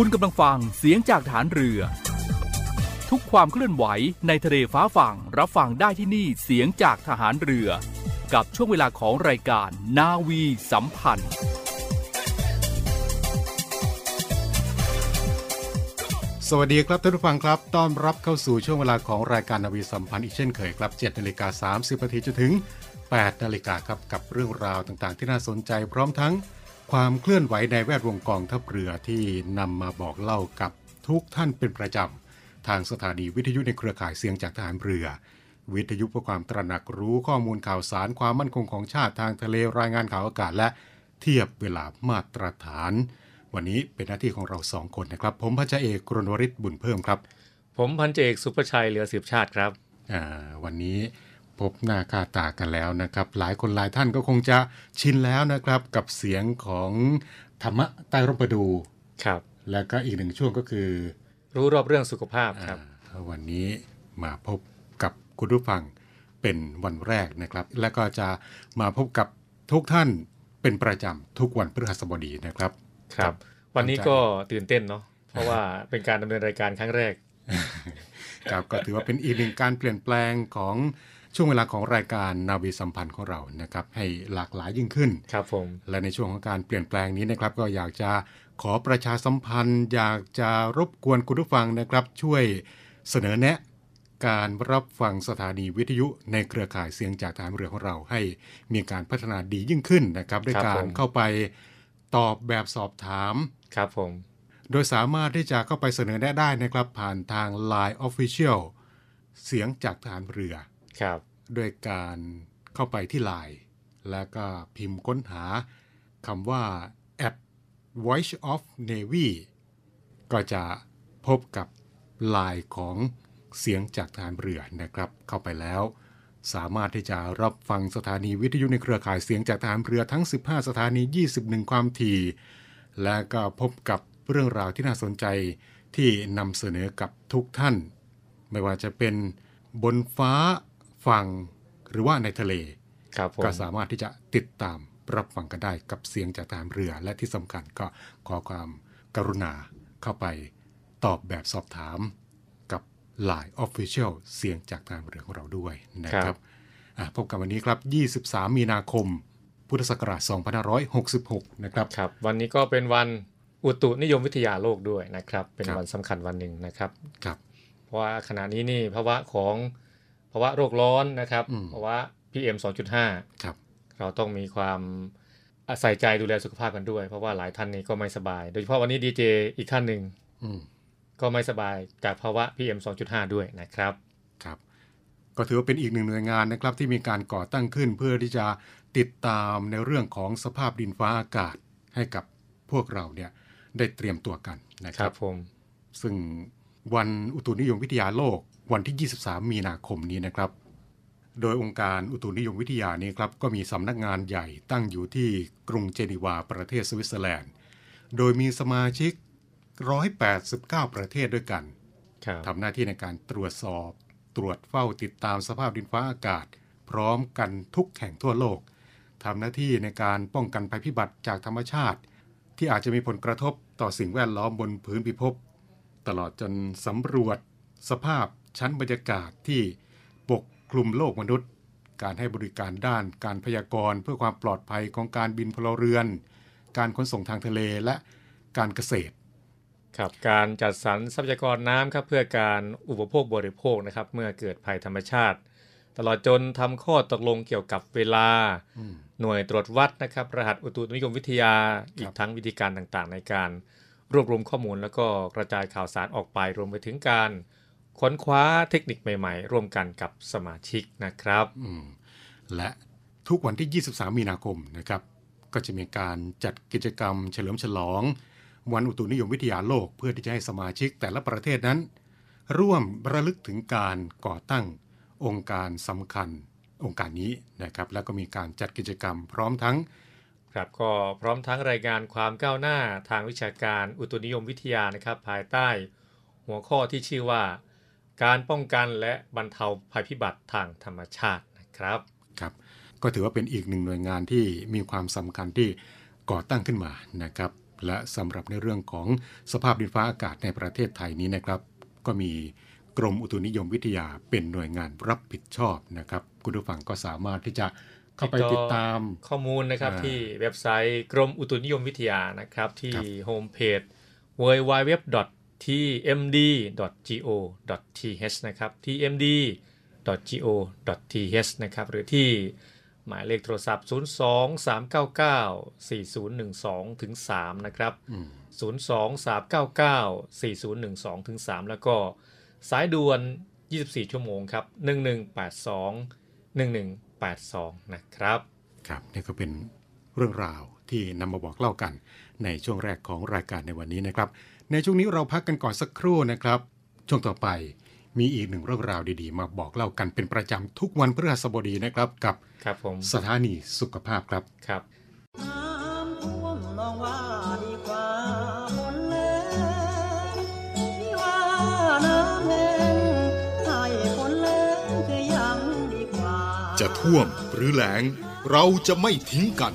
คุณกำลังฟังเสียงจากฐานเรือ ทุกความเคลื่อนไหวในทะเลฟ้าฝั่งรับฟังได้ที่นี่เสียงจากทหารเรือ กับช่วงเวลาของรายการนาวีสัมพันธ์ สวัสดีครับท่านผู้ฟังครับต้อนรับเข้าสู่ช่วงเวลาของรายการนาวีสัมพันธ์อีกเช่นเคยครับ7นาฬิกา30นาทีจนถึง8นาฬิกาครับกับเรื่องราวต่างๆ ที่น่าสนใจพร้อมทั้ง ความเคลื่อนไหวในแวดวงกองทัพเรือที่นำมาบอกเล่ากับทุกท่านเป็นประจำ ทางสถานีวิทยุในเครือข่ายเสียงจากทหารเรือ วิทยุเพื่อความตระหนักรู้ข้อมูลข่าวสารความมั่นคงของชาติทางทะเลรายงานข่าวอากาศและเทียบเวลามาตรฐาน วันนี้เป็นหน้าที่ของเราสองคนนะครับ ผมพัชเอกกรณวริศบุญเพิ่มครับ ผมพันเจเอกสุภชัยเหลือสืบชาติครับอ่าวันนี้ พบหน้าค่าตากันแล้วนะครับ หลายคนหลายท่านก็คงจะชินแล้วนะครับกับเสียงของธรรมะใต้ร่มประดูครับ และก็อีกหนึ่งช่วงก็คือ รู้รอบเรื่องสุขภาพครับอ่าวันนี้มาพบกับคุณผู้ฟังเป็นวันแรกนะครับ และก็จะมาพบกับทุกท่านเป็นประจำทุกวันพฤหัสบดีนะครับ ครับ วันนี้ก็ตื่นเต้นเนาะเพราะว่าเป็นการดำเนินรายการครั้งแรกครับก็ถือว่าเป็นอีกหนึ่งการเปลี่ยนแปลงของ ช่วงเวลาของรายการนาวีสัมพันธ์ของเรานะครับ ให้หลากหลายยิ่งขึ้นครับผมและในช่วงของการเปลี่ยนแปลงนี้นะครับ ก็อยากจะขอประชาสัมพันธ์ อยากจะรบกวนคุณผู้ฟังนะครับ ช่วยเสนอแนะการรับฟังสถานีวิทยุในเครือข่ายเสียงจากฐานเรือของเราให้มีการพัฒนาดียิ่งขึ้นนะครับ ด้วยการเข้าไปตอบแบบสอบถามครับผมโดยสามารถที่จะเข้าไปเสนอแนะได้นะครับ ผ่านทาง Line Official เสียงจากฐานเรือครับ ด้วยการเข้าไปที่ Line แล้วก็พิมพ์ค้นหาคำว่า at voice of navy ก็จะพบกับ Line ของเสียงจากฐานเรือนะครับ เข้าไปแล้ว สามารถที่จะรับฟังสถานีวิทยุในเครือข่ายเสียงจากฐานเรือทั้ง 15 สถานี 21 ความถี่ และก็พบกับเรื่องราวที่น่าสนใจที่นำเสนอกับทุกท่าน ไม่ว่าจะเป็นบนฟ้า ฝั่งหรือว่าในทะเลครับผมก็สามารถที่จะติดตามรับฟังกันได้กับเสียงจากทหารเรือ และที่สำคัญก็ขอความกรุณาเข้าไปตอบแบบสอบถามกับ Line Official เสียงจากทหารเรือของเราด้วยนะครับอะพบกันวันนี้ครับ 23 มีนาคม พุทธศักราช 2566 นะครับครับ วันนี้ก็เป็นวันอุตุนิยมวิทยาโลกด้วยนะครับ เป็นครับวันสำคัญวันหนึ่งนะครับครับ เพราะว่าขณะนี้นี่ภาวะของ ภาวะโรคร้อนนะครับอืมภาวะ PM 2.5ครับ เราต้องมีความใส่ใจดูแลสุขภาพกันด้วย เพราะว่าหลายท่านนี่ก็ไม่สบาย โดยเฉพาะวันนี้ดีเจอีกท่านหนึ่งอืมก็ไม่สบายจากภาวะ PM 2.5 ด้วยนะครับครับก็ถือว่าเป็นอีกหนึ่งหน่วยงานนะครับที่มีการก่อตั้งขึ้นเพื่อที่จะติดตามในเรื่องของสภาพดินฟ้าอากาศให้กับพวกเราเนี่ยได้เตรียมตัวกันนะคครัรับบผมซึ่งวันอุตุนิยมวิทยาโลก วันที่ 23 มีนาคมนี้นะครับ โดยองค์การอุตุนิยมวิทยานี้ครับก็มีสำนักงานใหญ่ตั้งอยู่ที่กรุงเจนีวาประเทศสวิตเซอร์แลนด์ โดยมีสมาชิก 189 ประเทศด้วยกันครับทำหน้าที่ในการตรวจสอบ ตรวจเฝ้าติดตามสภาพดินฟ้าอากาศ พร้อมกันทุกแห่งทั่วโลกทำหน้าที่ในการป้องกันภัยพิบัติจากธรรมชาติ ที่อาจจะมีผลกระทบต่อสิ่งแวดล้อมบนพื้นพิภพตลอดจนสำรวจ สภาพ ชั้นบรรยากาศที่ปกคลุมโลกมนุษย์ การให้บริการด้านการพยากรณ์ เพื่อความปลอดภัยของการบินพลเรือน การขนส่งทางทะเลและการเกษตรครับการจัดสรรทรัพยากรน้ำครับเพื่อการอุปโภคบริโภคนะครับเมื่อเกิดภัยธรรมชาติ ตลอดจนทำข้อตกลงเกี่ยวกับเวลา หน่วยตรวจวัดนะครับ รหัสอุตุนิยมวิทยาอีกทั้งวิธีการต่างๆ ในการรวบรวมข้อมูลแล้วก็กระจายข่าวสารออกไปรวมไปถึงการ ค้นคว้าเทคนิคใหม่ๆ ร่วมกันกับสมาชิกนะครับอืมและทุกวันที่ 23 มีนาคมนะครับ ก็จะมีการจัดกิจกรรมเฉลิมฉลอง วันอุตุนิยมวิทยาโลก เพื่อที่จะให้สมาชิกแต่ละประเทศนั้น ร่วมระลึกถึงการก่อตั้งองค์การสำคัญองค์การนี้นะครับ แล้วก็มีการจัดกิจกรรมพร้อมทั้งครับก็พร้อมทั้งรายงานความก้าวหน้าทางวิชาการอุตุนิยมวิทยานะครับ ภายใต้ หัวข้อที่ชื่อว่า การป้องกันและบรรเทาภัยพิบัติทางธรรมชาตินะครับครับ ก็ถือว่าเป็นอีกหนึ่งหน่วยงานที่มีความสำคัญที่ก่อตั้งขึ้นมานะครับ และสำหรับในเรื่องของสภาพดินฟ้าอากาศในประเทศไทยนี้นะครับ ก็มีกรมอุตุนิยมวิทยาเป็นหน่วยงานรับผิดชอบนะครับ คุณผู้ฟังก็สามารถที่จะเข้าไปติดตามข้อมูลนะครับอ่าที่เว็บไซต์กรมอุตุนิยมวิทยานะครับ ที่ครับโฮมเพจ www.tmd.go.th นะครับ tmd.go.th นะครับหรือที่หมายเลขโทรศัพท์ 02 399 4012ถึง3นะครับอืม02 399 4012ถึง3แล้วก็สายด่วน 24 ชั่วโมงครับ 1182 1182 นะครับ ครับ นี่ก็เป็นเรื่องราวที่นำมาบอกเล่ากันในช่วงแรกของรายการในวันนี้นะครับ ในช่วงนี้เราพักกันก่อนสักครู่นะครับ ช่วงต่อไปมีอีกหนึ่งเรื่องราวดีๆ มาบอกเล่ากันเป็นประจำทุกวันพฤหัสบดีนะครับกับครับผมสถานีสุขภาพครับครับน้ำท่วมมองว่าดีกว่าฝนแล้งที่ว่าน้ำแห้งให้ฝนแล้งจะยังดีกว่าจะท่วมหรือแล้งเราจะไม่ทิ้งกัน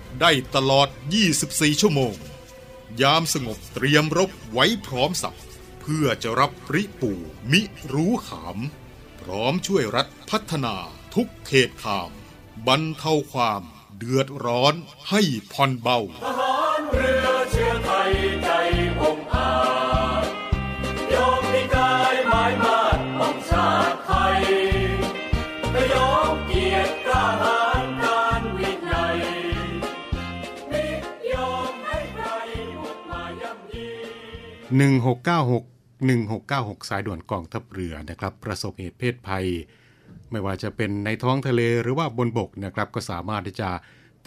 ได้ตลอด 24 ชั่วโมง ยามสงบเตรียมรบไว้พร้อมสับ เพื่อจะรับริปูมิรู้ขาม พร้อมช่วยรัฐพัฒนาทุกเขตขาม บรรเทาความเดือดร้อนให้ผ่อนเบาย 1696 1696 สายด่วนกองทัพเรือนะครับ ประสบเหตุเพศภัย ไม่ว่าจะเป็นในท้องทะเลหรือว่าบนบกนะครับ ก็สามารถที่จะ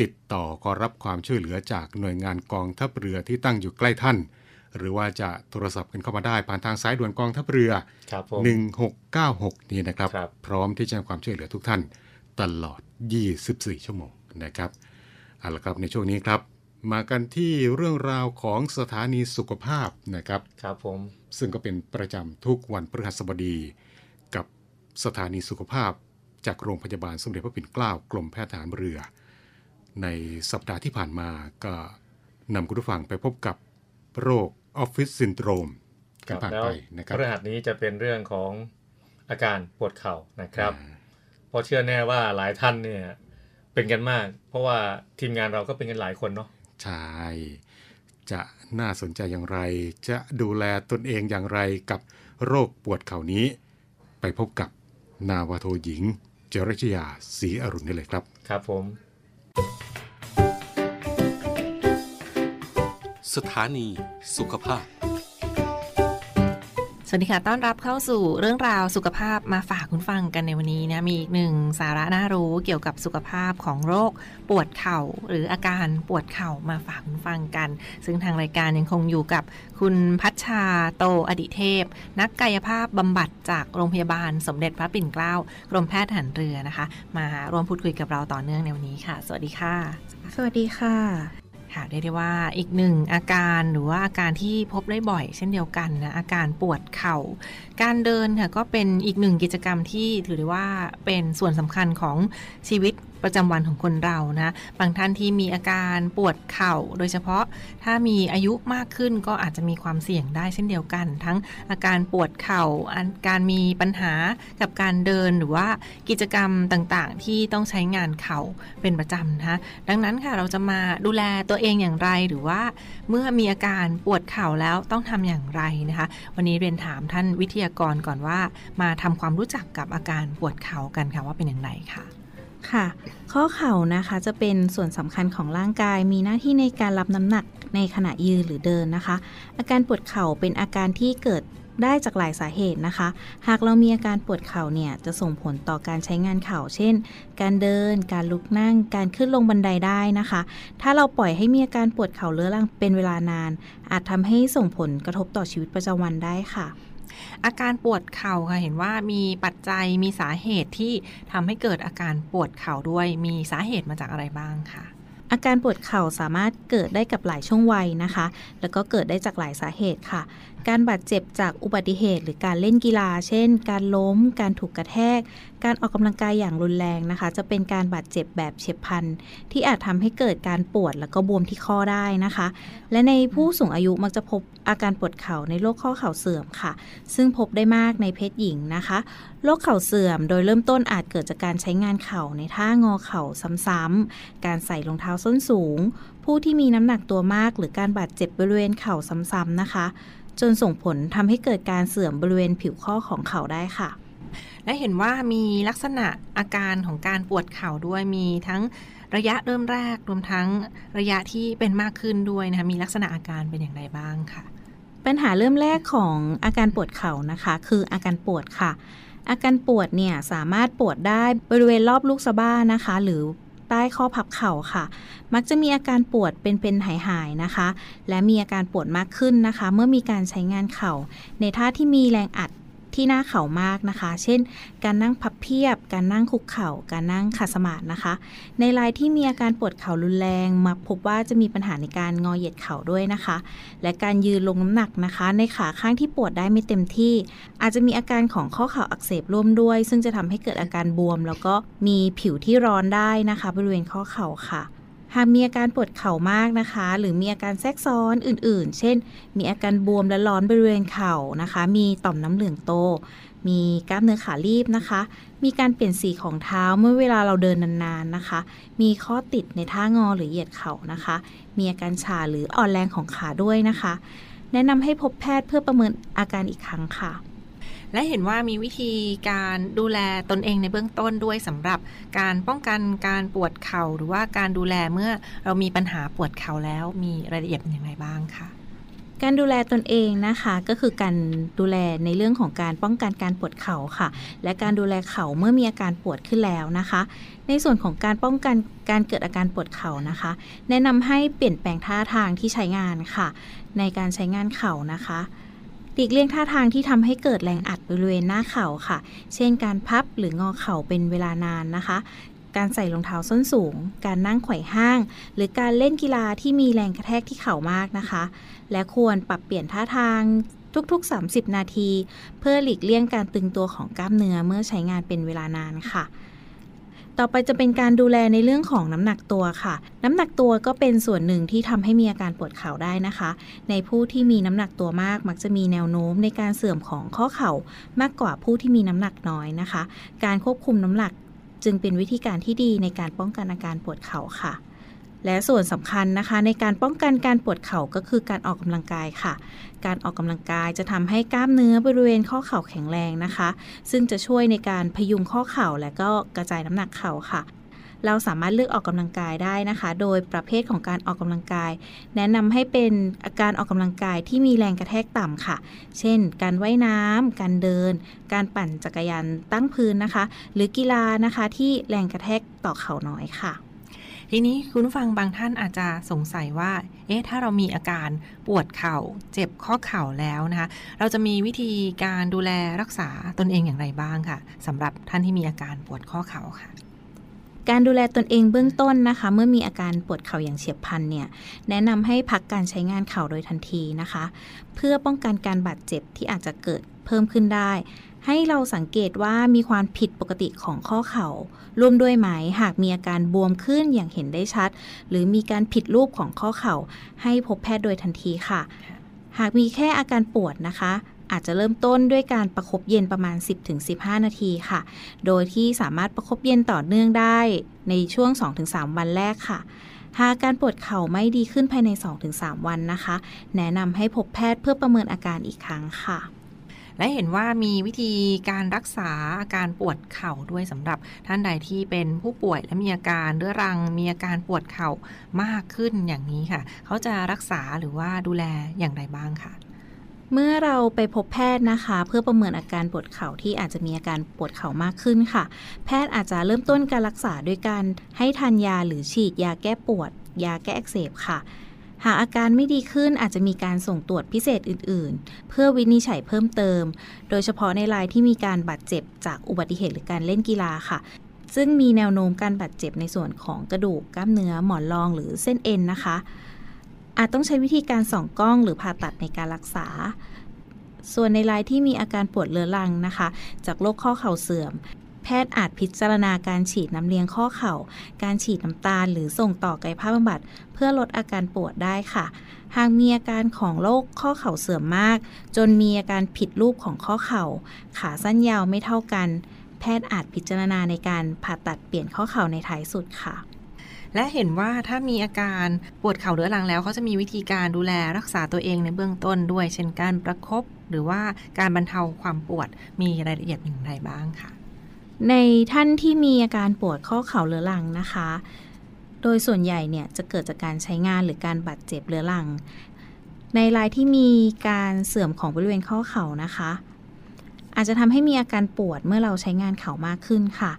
ติดต่อขอรับความช่วยเหลือจากหน่วยงานกองทัพเรือที่ตั้งอยู่ใกล้ท่าน หรือว่าจะโทรศัพท์กันเข้ามาได้ผ่านทางสายด่วนกองทัพเรือครับผม1696 นี่นะครับครับพร้อมที่จะให้ความช่วยเหลือทุกท่าน ตลอด 24 ชั่วโมงนะครับเอาละครับในช่วงนี้ครับ มากันที่เรื่องราวของสถานีสุขภาพนะครับ ครับผม ซึ่งก็เป็นประจำทุกวันพฤหัสบดี กับสถานีสุขภาพจากโรงพยาบาลสมเด็จพระปิ่นเกล้ากรมแพทย์ทหารเรือ ในสัปดาห์ที่ผ่านมาก็นำคุณผู้ฟังไปพบกับโรคออฟฟิศซินโดรมกันผ่านแล้วไปนะครับพฤหัสนี้จะเป็นเรื่องของอาการปวดเข่านะครับอ่าเพราะเชื่อแน่ว่าหลายท่านเนี่ยเป็นกันมาก เพราะว่าทีมงานเราก็เป็นกันหลายคนเนาะ ใช่จะน่าสนใจอย่างไร จะดูแลตนเองอย่างไรกับโรคปวดเข่านี้ ไปพบกับนาวาโทหญิงจริชยาศรีอรุณนี่เลยครับ ครับผม สถานีสุขภาพ สวัสดีค่ะ ต้อนรับเข้าสู่เรื่องราวสุขภาพมาฝากคุณฟังกันในวันนี้นะ มีอีกหนึ่งสาระน่ารู้เกี่ยวกับสุขภาพของโรคปวดเข่า หรืออาการปวดเข่ามาฝากคุณฟังกัน ซึ่งทางรายการยังคงอยู่กับคุณพัชชาโตอดิเทพ นักกายภาพบำบัดจากโรงพยาบาลสมเด็จพระปิ่นเกล้ากรมแพทย์ทหารเรือนะคะ มาร่วมพูดคุยกับเราต่อเนื่องในวันนี้ค่ะ สวัสดีค่ะ สวัสดีค่ะ ค่ะเรียกได้ว่าอีกหนึ่งอาการหรือว่าอาการที่พบได้บ่อยเช่นเดียวกันนะอาการปวดเข่า การเดินค่ะก็เป็นอีกหนึ่งกิจกรรมที่ถือได้ว่าเป็นส่วนสำคัญของชีวิต ประจำวันของคนเรานะ บางท่านที่มีอาการปวดเข่า โดยเฉพาะถ้ามีอายุมากขึ้นก็อาจจะมีความเสี่ยงได้เช่นเดียวกัน ทั้งอาการปวดเข่าการมีปัญหากับการเดินหรือว่ากิจกรรมต่างๆ ที่ต้องใช้งานเข่าเป็นประจำนะคะดังนั้นค่ะเราจะมาดูแลตัวเองอย่างไรหรือว่า เมื่อมีอาการปวดเข่าแล้วต้องทำอย่างไรนะคะ วันนี้เรียนถามท่านวิทยากรก่อนว่า มาทำความรู้จักกับอาการปวดเข่ากันค่ะว่าเป็นอย่างไรค่ะ ค่ะ ข้อเข่านะคะจะเป็นส่วนสำคัญของร่างกาย มีหน้าที่ในการรับน้ำหนักในขณะยืนหรือเดินนะคะ อาการปวดเข่าเป็นอาการที่เกิดได้จากหลายสาเหตุนะคะ หากเรามีอาการปวดเข่าเนี่ยจะส่งผลต่อการใช้งานเข่า เช่น การเดิน การลุกนั่ง การขึ้นลงบันไดได้นะคะ ถ้าเราปล่อยให้มีอาการปวดเข่าเรื้อรังเป็นเวลานาน อาจทำให้ส่งผลกระทบต่อชีวิตประจำวันได้ค่ะ อาการปวดเข่าค่ะเห็นว่ามีปัจจัยมีสาเหตุที่ทำให้เกิดอาการปวดเข่าด้วยมีสาเหตุมาจากอะไรบ้างคะอาการปวดเข่าสามารถเกิดได้กับหลายช่วงวัยนะคะ แล้วก็เกิดได้จากหลายสาเหตุค่ะ การบาดเจ็บจากอุบัติเหตุ หรือการเล่นกีฬา เช่น การล้ม การถูกกระแทก การออกกำลังกายอย่างรุนแรงนะคะ จะเป็นการบาดเจ็บแบบเฉียบพลันที่อาจทำให้เกิดการปวดแล้วก็บวมที่ข้อได้นะคะ และในผู้สูงอายุมักจะพบอาการปวดเข่าในโรคข้อเข่าเสื่อมค่ะ ซึ่งพบได้มากในเพศหญิงนะคะโรคเข่าเสื่อม โดยเริ่มต้นอาจเกิดจากการใช้งานเข่าในท่างอเข่าซ้ำๆการใส่รองเท้าส้นสูง ผู้ที่มีน้ำหนักตัวมาก หรือการบาดเจ็บบริเวณเข่าซ้ำๆนะคะ จนส่งผลทำให้เกิดการเสื่อมบริเวณผิวข้อของเข่าได้ค่ะ และเห็นว่ามีลักษณะอาการของการปวดเข่าด้วยมีทั้งระยะเริ่มแรกรวมทั้งระยะที่เป็นมากขึ้นด้วยนะคะมีลักษณะอาการเป็นอย่างไรบ้างค่ะ ปัญหาเริ่มแรกของอาการปวดเข่านะคะ คืออาการปวดค่ะ อาการปวดเนี่ยสามารถปวดได้บริเวณรอบลูกสะบ้านะคะ หรือใต้ข้อพับเข่าค่ะ มักจะมีอาการปวดเป็นๆหายๆนะคะ และมีอาการปวดมากขึ้นนะคะ เมื่อมีการใช้งานเข่า ในท่าที่มีแรงอัด ที่หน้าเข่ามากนะคะ เช่น การนั่งพับเพียบ การนั่งคุกเข่า การนั่งขัดสมาธินะคะ ในรายที่มีอาการปวดเข่ารุนแรง มักพบว่าจะมีปัญหาในการงอเหยียดเข่าด้วยนะคะ และการยืนลงน้ำหนักนะคะ ในขาข้างที่ปวดได้ไม่เต็มที่ อาจจะมีอาการของข้อเข่าอักเสบร่วมด้วย ซึ่งจะทำให้เกิดอาการบวม แล้วก็มีผิวที่ร้อนได้นะคะ บริเวณข้อเข่าค่ะ หากมีอาการปวดเข่ามากนะคะ หรือมีอาการแทรกซ้อนอื่นๆ เช่น มีอาการบวมและร้อนบริเวณเข่านะคะ มีต่อมน้ำเหลืองโต มีกล้ามเนื้อขาลีบนะคะ มีการเปลี่ยนสีของเท้าเมื่อเวลาเราเดินนานๆนะคะ มีข้อติดในท่างอหรือเหยียดเข่านะคะ มีอาการชาหรืออ่อนแรงของขาด้วยนะคะ แนะนำให้พบแพทย์เพื่อประเมินอาการอีกครั้งค่ะ และเห็นว่ามีวิธีการดูแลตนเองในเบื้องต้นด้วยสำหรับการป้องกันการปวดเข่าหรือว่าการดูแลเมื่อเรามีปัญหาปวดเข่าแล้วมีรายละเอียดเป็นอย่างไรบ้างคะการดูแลตนเองนะคะก็คือการดูแลในเรื่องของการป้องกันการปวดเข่าค่ะ และการดูแลเข่าเมื่อมีอาการปวดขึ้นแล้วนะคะ ในส่วนของการป้องกันการเกิดอาการปวดเข่านะคะ แนะนำให้เปลี่ยนแปลงท่าทางที่ใช้งานค่ะ ในการใช้งานเข่านะคะ หลีกเลี่ยงท่าทางที่ทำให้เกิดแรงอัดบริเวณหน้าเข่าค่ะ เช่นการพับหรืองอเข่าเป็นเวลานานนะคะ การใส่รองเท้าส้นสูง การนั่งไขว่ห้าง หรือการเล่นกีฬาที่มีแรงกระแทกที่เข่ามากนะคะ และควรปรับเปลี่ยนท่าทางทุกๆ 30 นาที เพื่อหลีกเลี่ยงการตึงตัวของกล้ามเนื้อเมื่อใช้งานเป็นเวลานานค่ะ ต่อไปจะเป็นการดูแลในเรื่องของน้ำหนักตัวค่ะ น้ำหนักตัวก็เป็นส่วนหนึ่งที่ทำให้มีอาการปวดเข่าได้นะคะ ในผู้ที่มีน้ำหนักตัวมาก มักจะมีแนวโน้มในการเสื่อมของข้อเข่ามากกว่าผู้ที่มีน้ำหนักน้อยนะคะ การควบคุมน้ำหนักจึงเป็นวิธีการที่ดีในการป้องกันอาการปวดเข่าค่ะ และส่วนสำคัญนะคะ ในการป้องกันการปวดเข่าก็คือการออกกำลังกายค่ะ การออกกำลังกายจะทำให้กล้ามเนื้อบริเวณข้อเข่าแข็งแรงนะคะ ซึ่งจะช่วยในการพยุงข้อเข่าและก็กระจายน้ำหนักเข่าค่ะเราสามารถเลือกออกกำลังกายได้นะคะ โดยประเภทของการออกกำลังกาย แนะนำให้เป็นอาการออกกำลังกายที่มีแรงกระแทกต่ำค่ะ เช่น การว่ายน้ำการเดิน การปั่นจักรยานตั้งพื้นนะคะ หรือกีฬานะคะที่แรงกระแทกต่อเข่าน้อยค่ะ ทีนี้คุณผู้ฟังบางท่านอาจจะสงสัยว่า เอ๊ะ ถ้าเรามีอาการปวดเข่า เจ็บข้อเข่าแล้วนะคะ เราจะมีวิธีการดูแลรักษาตนเองอย่างไรบ้างค่ะสำหรับท่านที่มีอาการปวดข้อเข่าค่ะ การดูแลตนเองเบื้องต้นนะคะ เมื่อมีอาการปวดเข่าอย่างเฉียบพลันเนี่ยแนะนำให้พักการใช้งานเข่าโดยทันทีนะคะ เพื่อป้องกันการบาดเจ็บที่อาจจะเกิดเพิ่มขึ้นได้ ให้เราสังเกตว่ามีความผิดปกติของข้อเข่าร่วมด้วยไหมหากมีอาการบวมขึ้นอย่างเห็นได้ชัด หรือมีการผิดรูปของข้อเข่า ให้พบแพทย์โดยทันทีค่ะ หากมีแค่อาการปวดนะคะอาจจะเริ่มต้นด้วยการประคบเย็นประมาณ 10-15 นาทีค่ะ โดยที่สามารถประคบเย็นต่อเนื่องได้ในช่วง 2-3 วันแรกค่ะ หากอาการปวดเข่าไม่ดีขึ้นภายใน 2-3 วันนะคะ แนะนำให้พบแพทย์เพื่อประเมินอาการอีกครั้งค่ะ และเห็นว่ามีวิธีการรักษาอาการปวดเข่าด้วยสำหรับท่านใดที่เป็นผู้ป่วยและมีอาการเรื้อรังมีอาการปวดเข่ามากขึ้นอย่างนี้ค่ะ เขาจะรักษาหรือว่าดูแลอย่างไรบ้างค่ะเมื่อเราไปพบแพทย์นะคะ เพื่อประเมินอาการปวดเข่าที่อาจจะมีอาการปวดเข่ามากขึ้นค่ะ แพทย์อาจจะเริ่มต้นการรักษาด้วยการให้ทานยาหรือฉีดยาแก้ปวด ยาแก้อักเสบค่ะ หากอาการไม่ดีขึ้นอาจจะมีการส่งตรวจพิเศษอื่น ๆ เพื่อวินิจฉัยเพิ่มเติม โดยเฉพาะในรายที่มีการบาดเจ็บจากอุบัติเหตุหรือการเล่นกีฬาค่ะ ซึ่งมีแนวโน้มการบาดเจ็บในส่วนของกระดูกกล้ามเนื้อหมอนรองหรือเส้นเอ็นนะคะ อาจต้องใช้วิธีการส่องกล้องหรือผ่าตัดในการรักษาส่วนในรายที่มีอาการปวดเรื้อรังนะคะ จากโรคข้อเข่าเสื่อม แพทย์อาจพิจารณาการฉีดน้ำเลี้ยงข้อเข่า การฉีดน้ำตาล หรือส่งต่อกายภาพบำบัด เพื่อลดอาการปวดได้ค่ะ หากมีอาการของโรคข้อเข่าเสื่อมมาก จนมีอาการผิดรูปของข้อเข่า ขาสั้นยาวไม่เท่ากัน แพทย์อาจพิจารณาในการผ่าตัดเปลี่ยนข้อเข่าในท้ายสุดค่ะและเห็นว่าถ้ามีอาการปวดเข่าเรื้อรังแล้วเขาจะมีวิธีการดูแลรักษาตัวเองในเบื้องต้นด้วย เช่นการประครบหรือว่าการบรรเทาความปวดมีรายละเอียดอย่างไรบ้างค่ะ ในท่านที่มีอาการปวดข้อเข่าเรื้อรังนะคะ โดยส่วนใหญ่เนี่ยจะเกิดจากการใช้งานหรือการบาดเจ็บเรื้อรัง ในรายที่มีการเสื่อมของบริเวณข้อเข่านะคะ อาจจะทำให้มีอาการปวดเมื่อเราใช้งานเข่ามากขึ้นค่ะ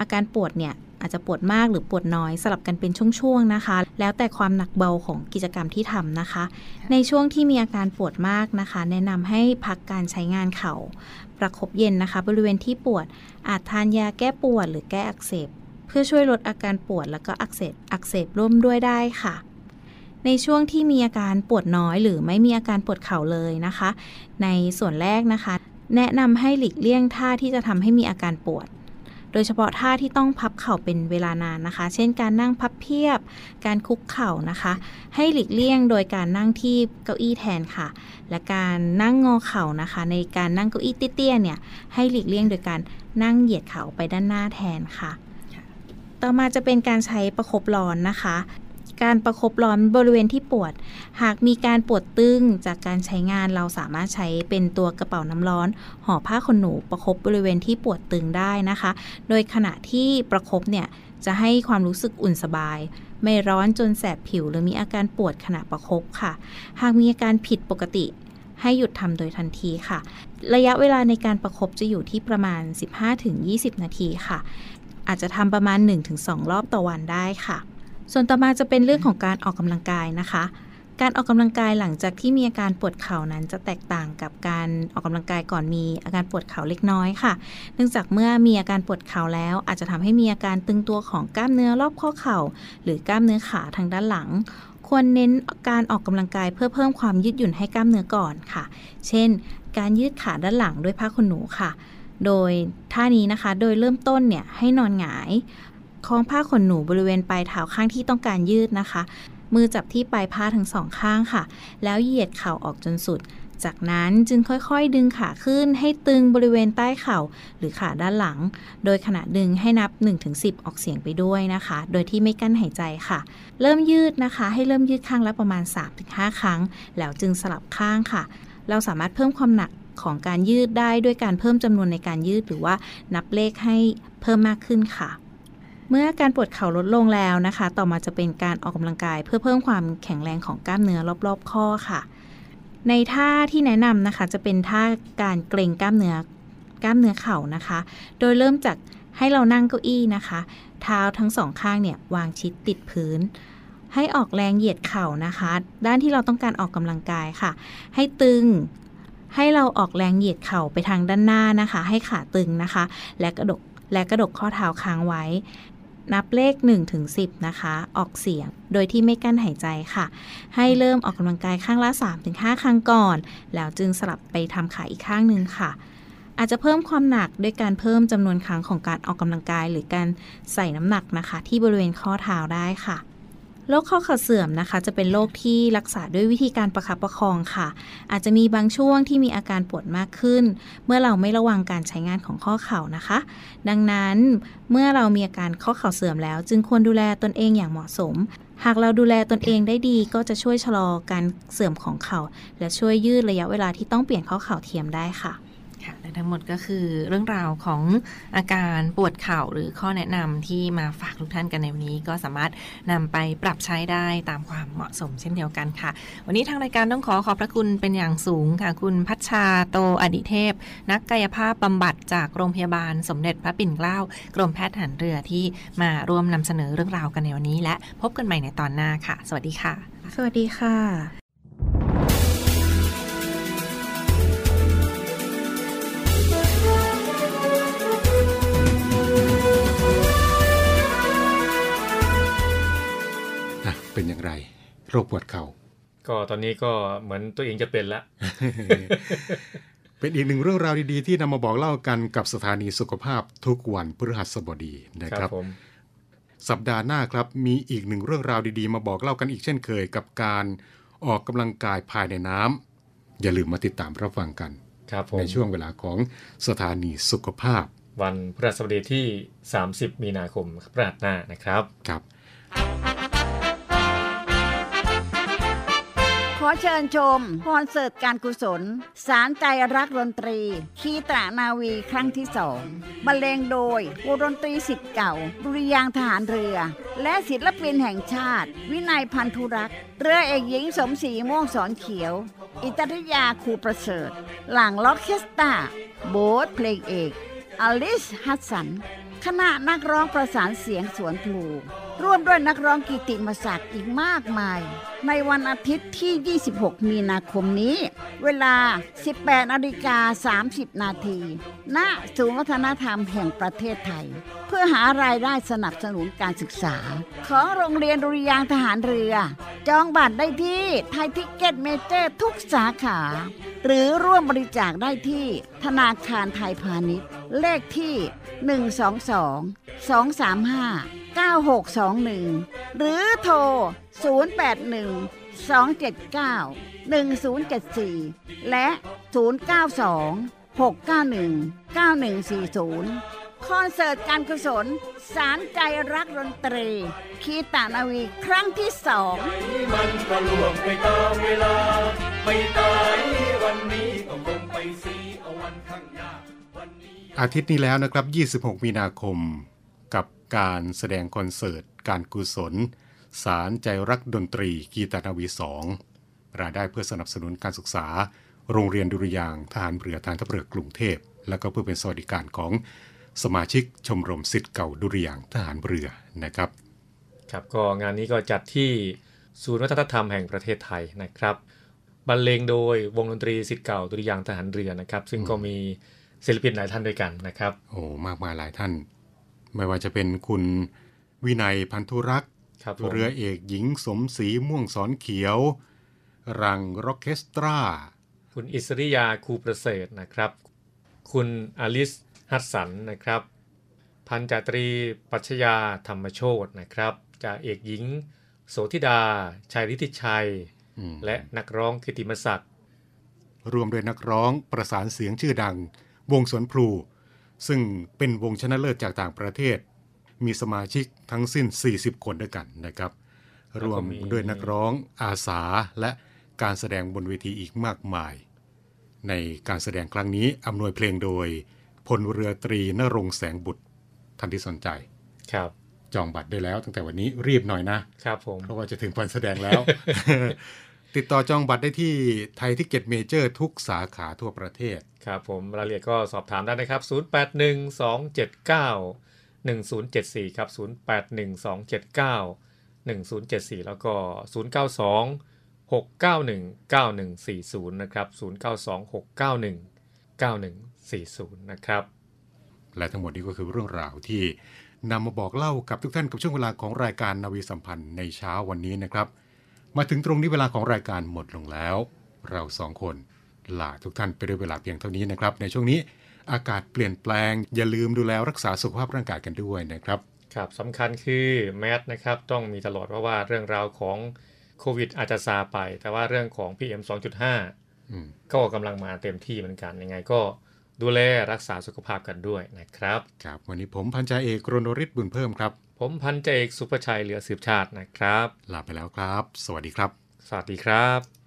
อาการปวดเนี่ยอาจจะปวดมากหรือปวดน้อยสลับกันเป็นช่วงๆนะคะ แล้วแต่ความหนักเบาของกิจกรรมที่ทำนะคะ ในช่วงที่มีอาการปวดมากนะคะ แนะนำให้พักการใช้งานเข่า ประคบเย็นนะคะ บริเวณที่ปวดอาจทานยาแก้ปวดหรือแก้อักเสบ เพื่อช่วยลดอาการปวดแล้วก็อักเสบอักเสบร่วมด้วยได้ค่ะ ในช่วงที่มีอาการปวดน้อยหรือไม่มีอาการปวดเข่าเลยนะคะ ในส่วนแรกนะคะ แนะนำให้หลีกเลี่ยงท่าที่จะทำให้มีอาการปวด ดยเฉพาะท่าที่ต้องพับเข่าเป็นเวลานานนะคะ เช่นการนั่งพับเพียบ การคุกเข่านะคะ ให้หลีกเลี่ยงโดยการนั่งที่เก้าอี้แทนค่ะ และการนั่งงอเข่านะคะ ในการนั่งเก้าอี้เตี้ยๆเนี่ยให้หลีกเลี่ยงโดยการนั่งเหยียดเข่าไปด้านหน้าแทนค่ะ ต่อมาจะเป็นการใช้ประคบร้อนนะคะ การประคบร้อนบริเวณที่ปวด หากมีการปวดตึงจากการใช้งานเราสามารถใช้เป็นตัวกระเป๋าน้ำร้อนห่อผ้าขนหนูประคบบริเวณที่ปวดตึงได้นะคะ โดยขณะที่ประคบเนี่ยจะให้ความรู้สึกอุ่นสบาย ไม่ร้อนจนแสบผิว หรือมีอาการปวดขณะประคบค่ะ หากมีอาการผิดปกติ ให้หยุดทำโดยทันทีค่ะ ระยะเวลาในการประคบจะอยู่ที่ประมาณ 15-20 นาทีค่ะ อาจจะทำประมาณ 1-2 รอบต่อวันได้ค่ะ ส่วนต่อมาจะเป็นเรื่องของการออกกำลังกายนะคะ การออกกำลังกายหลังจากที่มีอาการปวดเข่านั้นจะแตกต่างกับการออกกำลังกายก่อนมีอาการปวดเข่าเล็กน้อยค่ะ เนื่องจากเมื่อมีอาการปวดเข่าแล้ว อาจจะทำให้มีอาการตึงตัวของกล้ามเนื้อรอบข้อเข่า หรือกล้ามเนื้อขาทางด้านหลังควรเน้นการออกกำลังกายเพื่อเพิ่มความยืดหยุ่นให้กล้ามเนื้อก่อนค่ะ เช่น การยืดขาด้านหลังด้วยผ้าขนหนูค่ะ โดยท่านี้นะคะ โดยเริ่มต้นเนี่ยให้นอนหงาย คล้องผ้าขนหนูบริเวณปลายเท้าข้างที่ต้องการยืดนะคะ มือจับที่ปลายผ้าทั้งสองข้างค่ะ แล้วเหยียดเข่าออกจนสุด จากนั้นจึงค่อยๆ ดึงขาขึ้นให้ตึงบริเวณใต้เข่าหรือขาด้านหลัง โดยขณะดึงให้นับ 1-10 ออกเสียงไปด้วยนะคะ โดยที่ไม่กั้นหายใจค่ะ เริ่มยืดนะคะ ให้เริ่มยืดข้างละประมาณ 3-5 ครั้ง แล้วจึงสลับข้างค่ะ เราสามารถเพิ่มความหนักของการยืดได้ด้วยการเพิ่มจำนวนในการยืดหรือว่านับเลขให้เพิ่มมากขึ้นค่ะ เมื่อการปวดเข่าลดลงแล้วนะคะ ต่อมาจะเป็นการออกกำลังกาย เพื่อเพิ่มความแข็งแรงของกล้ามเนื้อรอบๆ ข้อค่ะ ในท่าที่แนะนำนะคะ จะเป็นท่าการเกร็งกล้ามเนื้อกล้ามเนื้อเข่านะคะ โดยเริ่มจากให้เรานั่งเก้าอี้นะคะ เท้าทั้งสองข้างเนี่ยวางชิดติดพื้น ให้ออกแรงเหยียดเข่านะคะ ด้านที่เราต้องการออกกำลังกายค่ะ ให้ตึงให้เราออกแรงเหยียดเข่าไปทางด้านหน้านะคะ ให้ขาตึงนะคะ และกระดกและกระดกข้อเท้าค้างไว้ นับเลข1ถึง10นะคะ ออกเสียง โดยที่ไม่กั้นหายใจค่ะ ให้เริ่มออกกำลังกายข้างละ 3-5 ครั้งก่อน แล้วจึงสลับไปทำขาอีกข้างหนึ่งค่ะ อาจจะเพิ่มความหนักด้วยการเพิ่มจำนวนครั้งของการออกกำลังกาย หรือการใส่น้ำหนักนะคะ ที่บริเวณข้อเท้าได้ค่ะ โรคข้อเข่าเสื่อมนะคะ จะเป็นโรคที่รักษาด้วยวิธีการประคับประคองค่ะ อาจจะมีบางช่วงที่มีอาการปวดมากขึ้น เมื่อเราไม่ระวังการใช้งานของข้อเข่านะคะ ดังนั้นเมื่อเรามีอาการข้อเข่าเสื่อมแล้ว จึงควรดูแลตนเองอย่างเหมาะสม หากเราดูแลตนเองได้ดีก็จะช่วยชะลอการเสื่อมของเข่า และช่วยยืดระยะเวลาที่ต้องเปลี่ยนข้อเข่าเทียมได้ค่ะ ค่ะและทั้งหมดก็คือเรื่องราวของอาการปวดเข่าหรือข้อแนะนำที่มาฝากทุกท่านกันในวันนี้ก็สามารถนำไปปรับใช้ได้ตามความเหมาะสมเช่นเดียวกันค่ะ วันนี้ทางรายการต้องขอขอบพระคุณเป็นอย่างสูงค่ะ คุณพัชชาโตอดิเทพ นักกายภาพบำบัดจากโรงพยาบาลสมเด็จพระปิ่นเกล้ากรมแพทย์ทหารเรือที่มาร่วมนำเสนอเรื่องราวกันในวันนี้ และพบกันใหม่ในตอนหน้าค่ะ สวัสดีค่ะ สวัสดีค่ะ เป็นอย่างไร โรคปวดเข่าก็ตอนนี้ก็เหมือนตัวเองจะเป็นละ เป็นอีกหนึ่งเรื่องราวดีๆ ที่นำมาบอกเล่ากันกับสถานีสุขภาพทุกวันพฤหัสบดีนะครับผมสัปดาห์หน้าครับมีอีกหนึ่งเรื่องราวดีๆ มาบอกเล่ากันอีกเช่นเคย กับการออกกำลังกายภายในน้ำอย่าลืมมาติดตามรับฟังกันครับผมในช่วงเวลาของสถานีสุขภาพ วันพฤหัสบดีที่ 30 มีนาคมพฤหัสหน้านะครับครับ อเชิญชมคอนเสิร์ตการกุศล สารใจรักดนตรี คีตรานาวีครั้งที่สองบรรเลงโดยวงดนตรีสิทธิ์เก่า ดุริยางทหารเรือ และศิลปินแห่งชาติ วินัยพันธุรักษ์ เรือเอกหญิงสมศรีม่วงสอนเขียว อิตริยาครูประเสริฐ หลังล็อกเคสตาโบ๊ทเพลงเอกอลิสฮัตสัน คณะนักร้องประสานเสียงสวนพลูร่วมด้วยนักร้องกิติมศักดิ์อีกมากมาย ในวันอาทิตย์ที่ 26 มีนาคมนี้ เวลา 18นาฬิกา 30 นาที ณ ศูนย์วัฒนธรรมแห่งประเทศไทย เพื่อหารายได้สนับสนุนการศึกษา ของโรงเรียนดุริยางทหารเรือ จองบัตรได้ที่ไทยทิกเก็ตเมเจอร์ทุกสาขา หรือร่วมบริจาคได้ที่ธนาคารไทยพาณิชย์ เลขที่ 122 235 9621 หรือโทร 081 279 1074 และ 092 691 9140 คอนเสิร์ตการกุศล สารใจรักดนตรี คีตานาวีครั้งที่สองมันก็ล่วงไปตามเวลา ไม่ตายวันนี้ก็คงไปสีเอาวันข้างหน้าวันนี้อาทิตย์นี้แล้วนะครับ 26 มีนาคม กับการแสดงคอนเสิร์ตการกุศล สารใจรักดนตรีกีตานาวี2รายได้เพื่อสนับสนุนการศึกษา โรงเรียนดุริยางค์ทหารเรือทางทัพเรือกรุงเทพ และก็เพื่อเป็นสวัสดิการของ สมาชิกชมรมสิทธิ์เก่าดุริยางค์ทหารเรือนะครับ ครับก็งานนี้ก็จัดที่ศูนย์วัฒนธรรมแห่งประเทศไทยนะครับบรรเลงโดยวงดนตรีสิทธิ์เก่าดุริยางค์ทหารเรือนะครับ ซึ่งก็มีศิลปินหลายท่านด้วยกันนะครับโอ้มากมายหลายท่าน ไม่ว่าจะเป็นคุณวินัยพันธุรักษ์ครับผมเรือเอกหญิงสมศรีม่วงสอนเขียว รังร็อกเคสตรา คุณอิสริยาครูประเสริฐนะครับ คุณอลิส ฮัตสันนะครับ พันจาตรีปัชญาธรรมโชตนะครับจ่าเอกหญิง โสธิดา ชัยฤทธิชัยอืมและนักร้องกิติมศักดิ์รวมโดยนักร้องประสานเสียงชื่อดัง วงสวนพลู ซึ่งเป็นวงชนะเลิศจากต่างประเทศ มีสมาชิกทั้งสิ้น 40 คนด้วยกันนะครับ รวมด้วยนักร้องอาสาและการแสดงบนเวทีอีกมากมาย ในการแสดงครั้งนี้อำนวยเพลงโดย พลเรือตรีนรงค์แสงบุตรท่านที่สนใจ ครับ จองบัตรได้แล้วตั้งแต่วันนี้รีบหน่อยนะครับผมเพราะว่าจะถึงวันแสดงแล้ว ติดต่อจองบัตรได้ที่ Thai Ticket Major ทุกสาขาทั่วประเทศ ครับผมรายละเอียดก็สอบถามได้นะครับ 0812791074 ครับ 0812791074 แล้วก็ 092 6919140 นะครับ 092 6919140 นะครับ และทั้งหมดนี้ก็คือเรื่องราวที่นำมาบอกเล่ากับทุกท่านกับช่วงเวลาของรายการนาวีสัมพันธ์ในเช้าวันนี้นะครับ มาถึงตรงนี้เวลาของรายการหมดลงแล้ว เราสองคนลาทุกท่านไปด้วยเวลาเพียงเท่านี้นะครับ ในช่วงนี้อากาศเปลี่ยนแปลง อย่าลืมดูแลรักษาสุขภาพร่างกายกันด้วยนะครับครับสำคัญคือแมสนะครับต้องมีตลอดเพราะว่าเรื่องราวของโควิดอาจจะซาไป แต่ว่าเรื่องของ PM 2.5อืมก็กำลังมาเต็มที่เหมือนกันยังไงก็ ดูแลรักษาสุขภาพกันด้วยนะครับครับวันนี้ผมพันจ่าเอกรณฤทธิ์บุญเพิ่มครับ ผมพันจ่าเอกสุภชัยเหลือสืบชาตินะครับ ลาไปแล้วครับ สวัสดีครับ สวัสดีครับ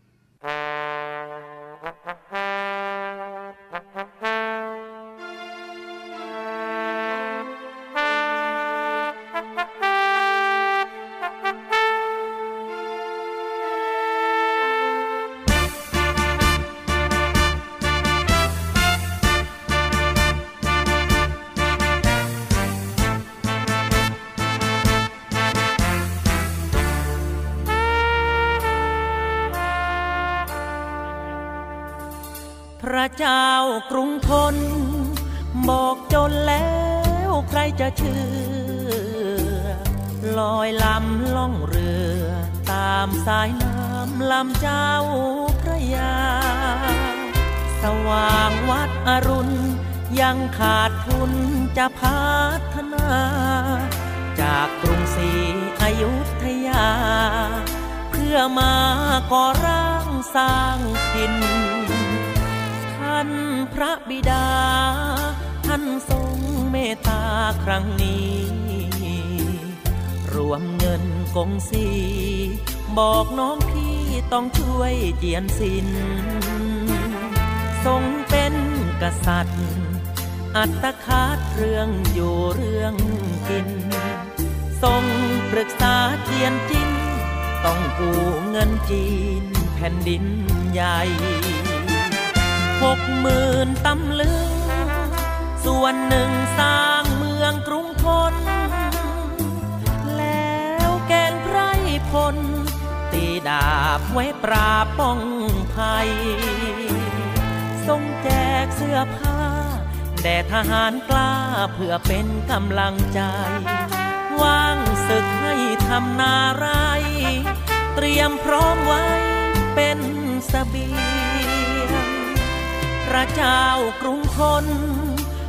ใครจะเชื่อ ลอยลำล่องเรือ ตามสายน้ำลำเจ้าพระยา สว่างวัดอรุณ ยังขาดทุนจะพัฒนา จากกรุงศรีอยุธยา เพื่อมาก่อร่างสร้างถิ่นท่านพระบิดา ท่านทรง ตตาครั้งนี้ รวมเงินกงสี บอกน้องพี่ต้องช่วยเจียนสิน ทรงเป็นกษัตริย์ อัตคาดเรื่องอยู่เรื่องกิน ทรงปรึกษาเจียนจิน ต้องกู้เงินจีนแผ่นดินใหญ่หกหมื่นตำลึง ส่วนหนึ่งสร้างเมืองกรุงทน แล้วแกนไพรพล ตีดาบไว้ปราบป้องภัย ทรงแจกเสื้อผ้า แด่ทหารกล้าเพื่อเป็นกำลังใจ ว่างศึกให้ทำนาไร เตรียมพร้อมไว้เป็นสเสบียงพระเจ้ากรุงทน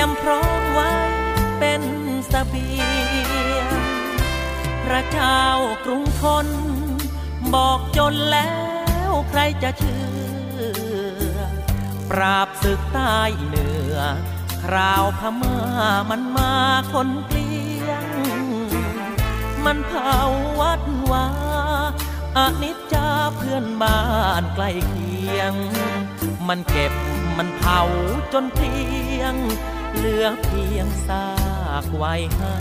ยมพร้อมไว้เป็นสเสบียง พระเจ้ากรุงทน บอกจนแล้วใครจะเชื่อ ปราบศึกใต้เหนือ คราวพม่ามันมาคนเกลียง มันเผาวัดวาอนิจจาเพื่อนบ้านใกล้เคียง มันเก็บมันเผาจนเพียง เหลือเพียงซากไว้ให้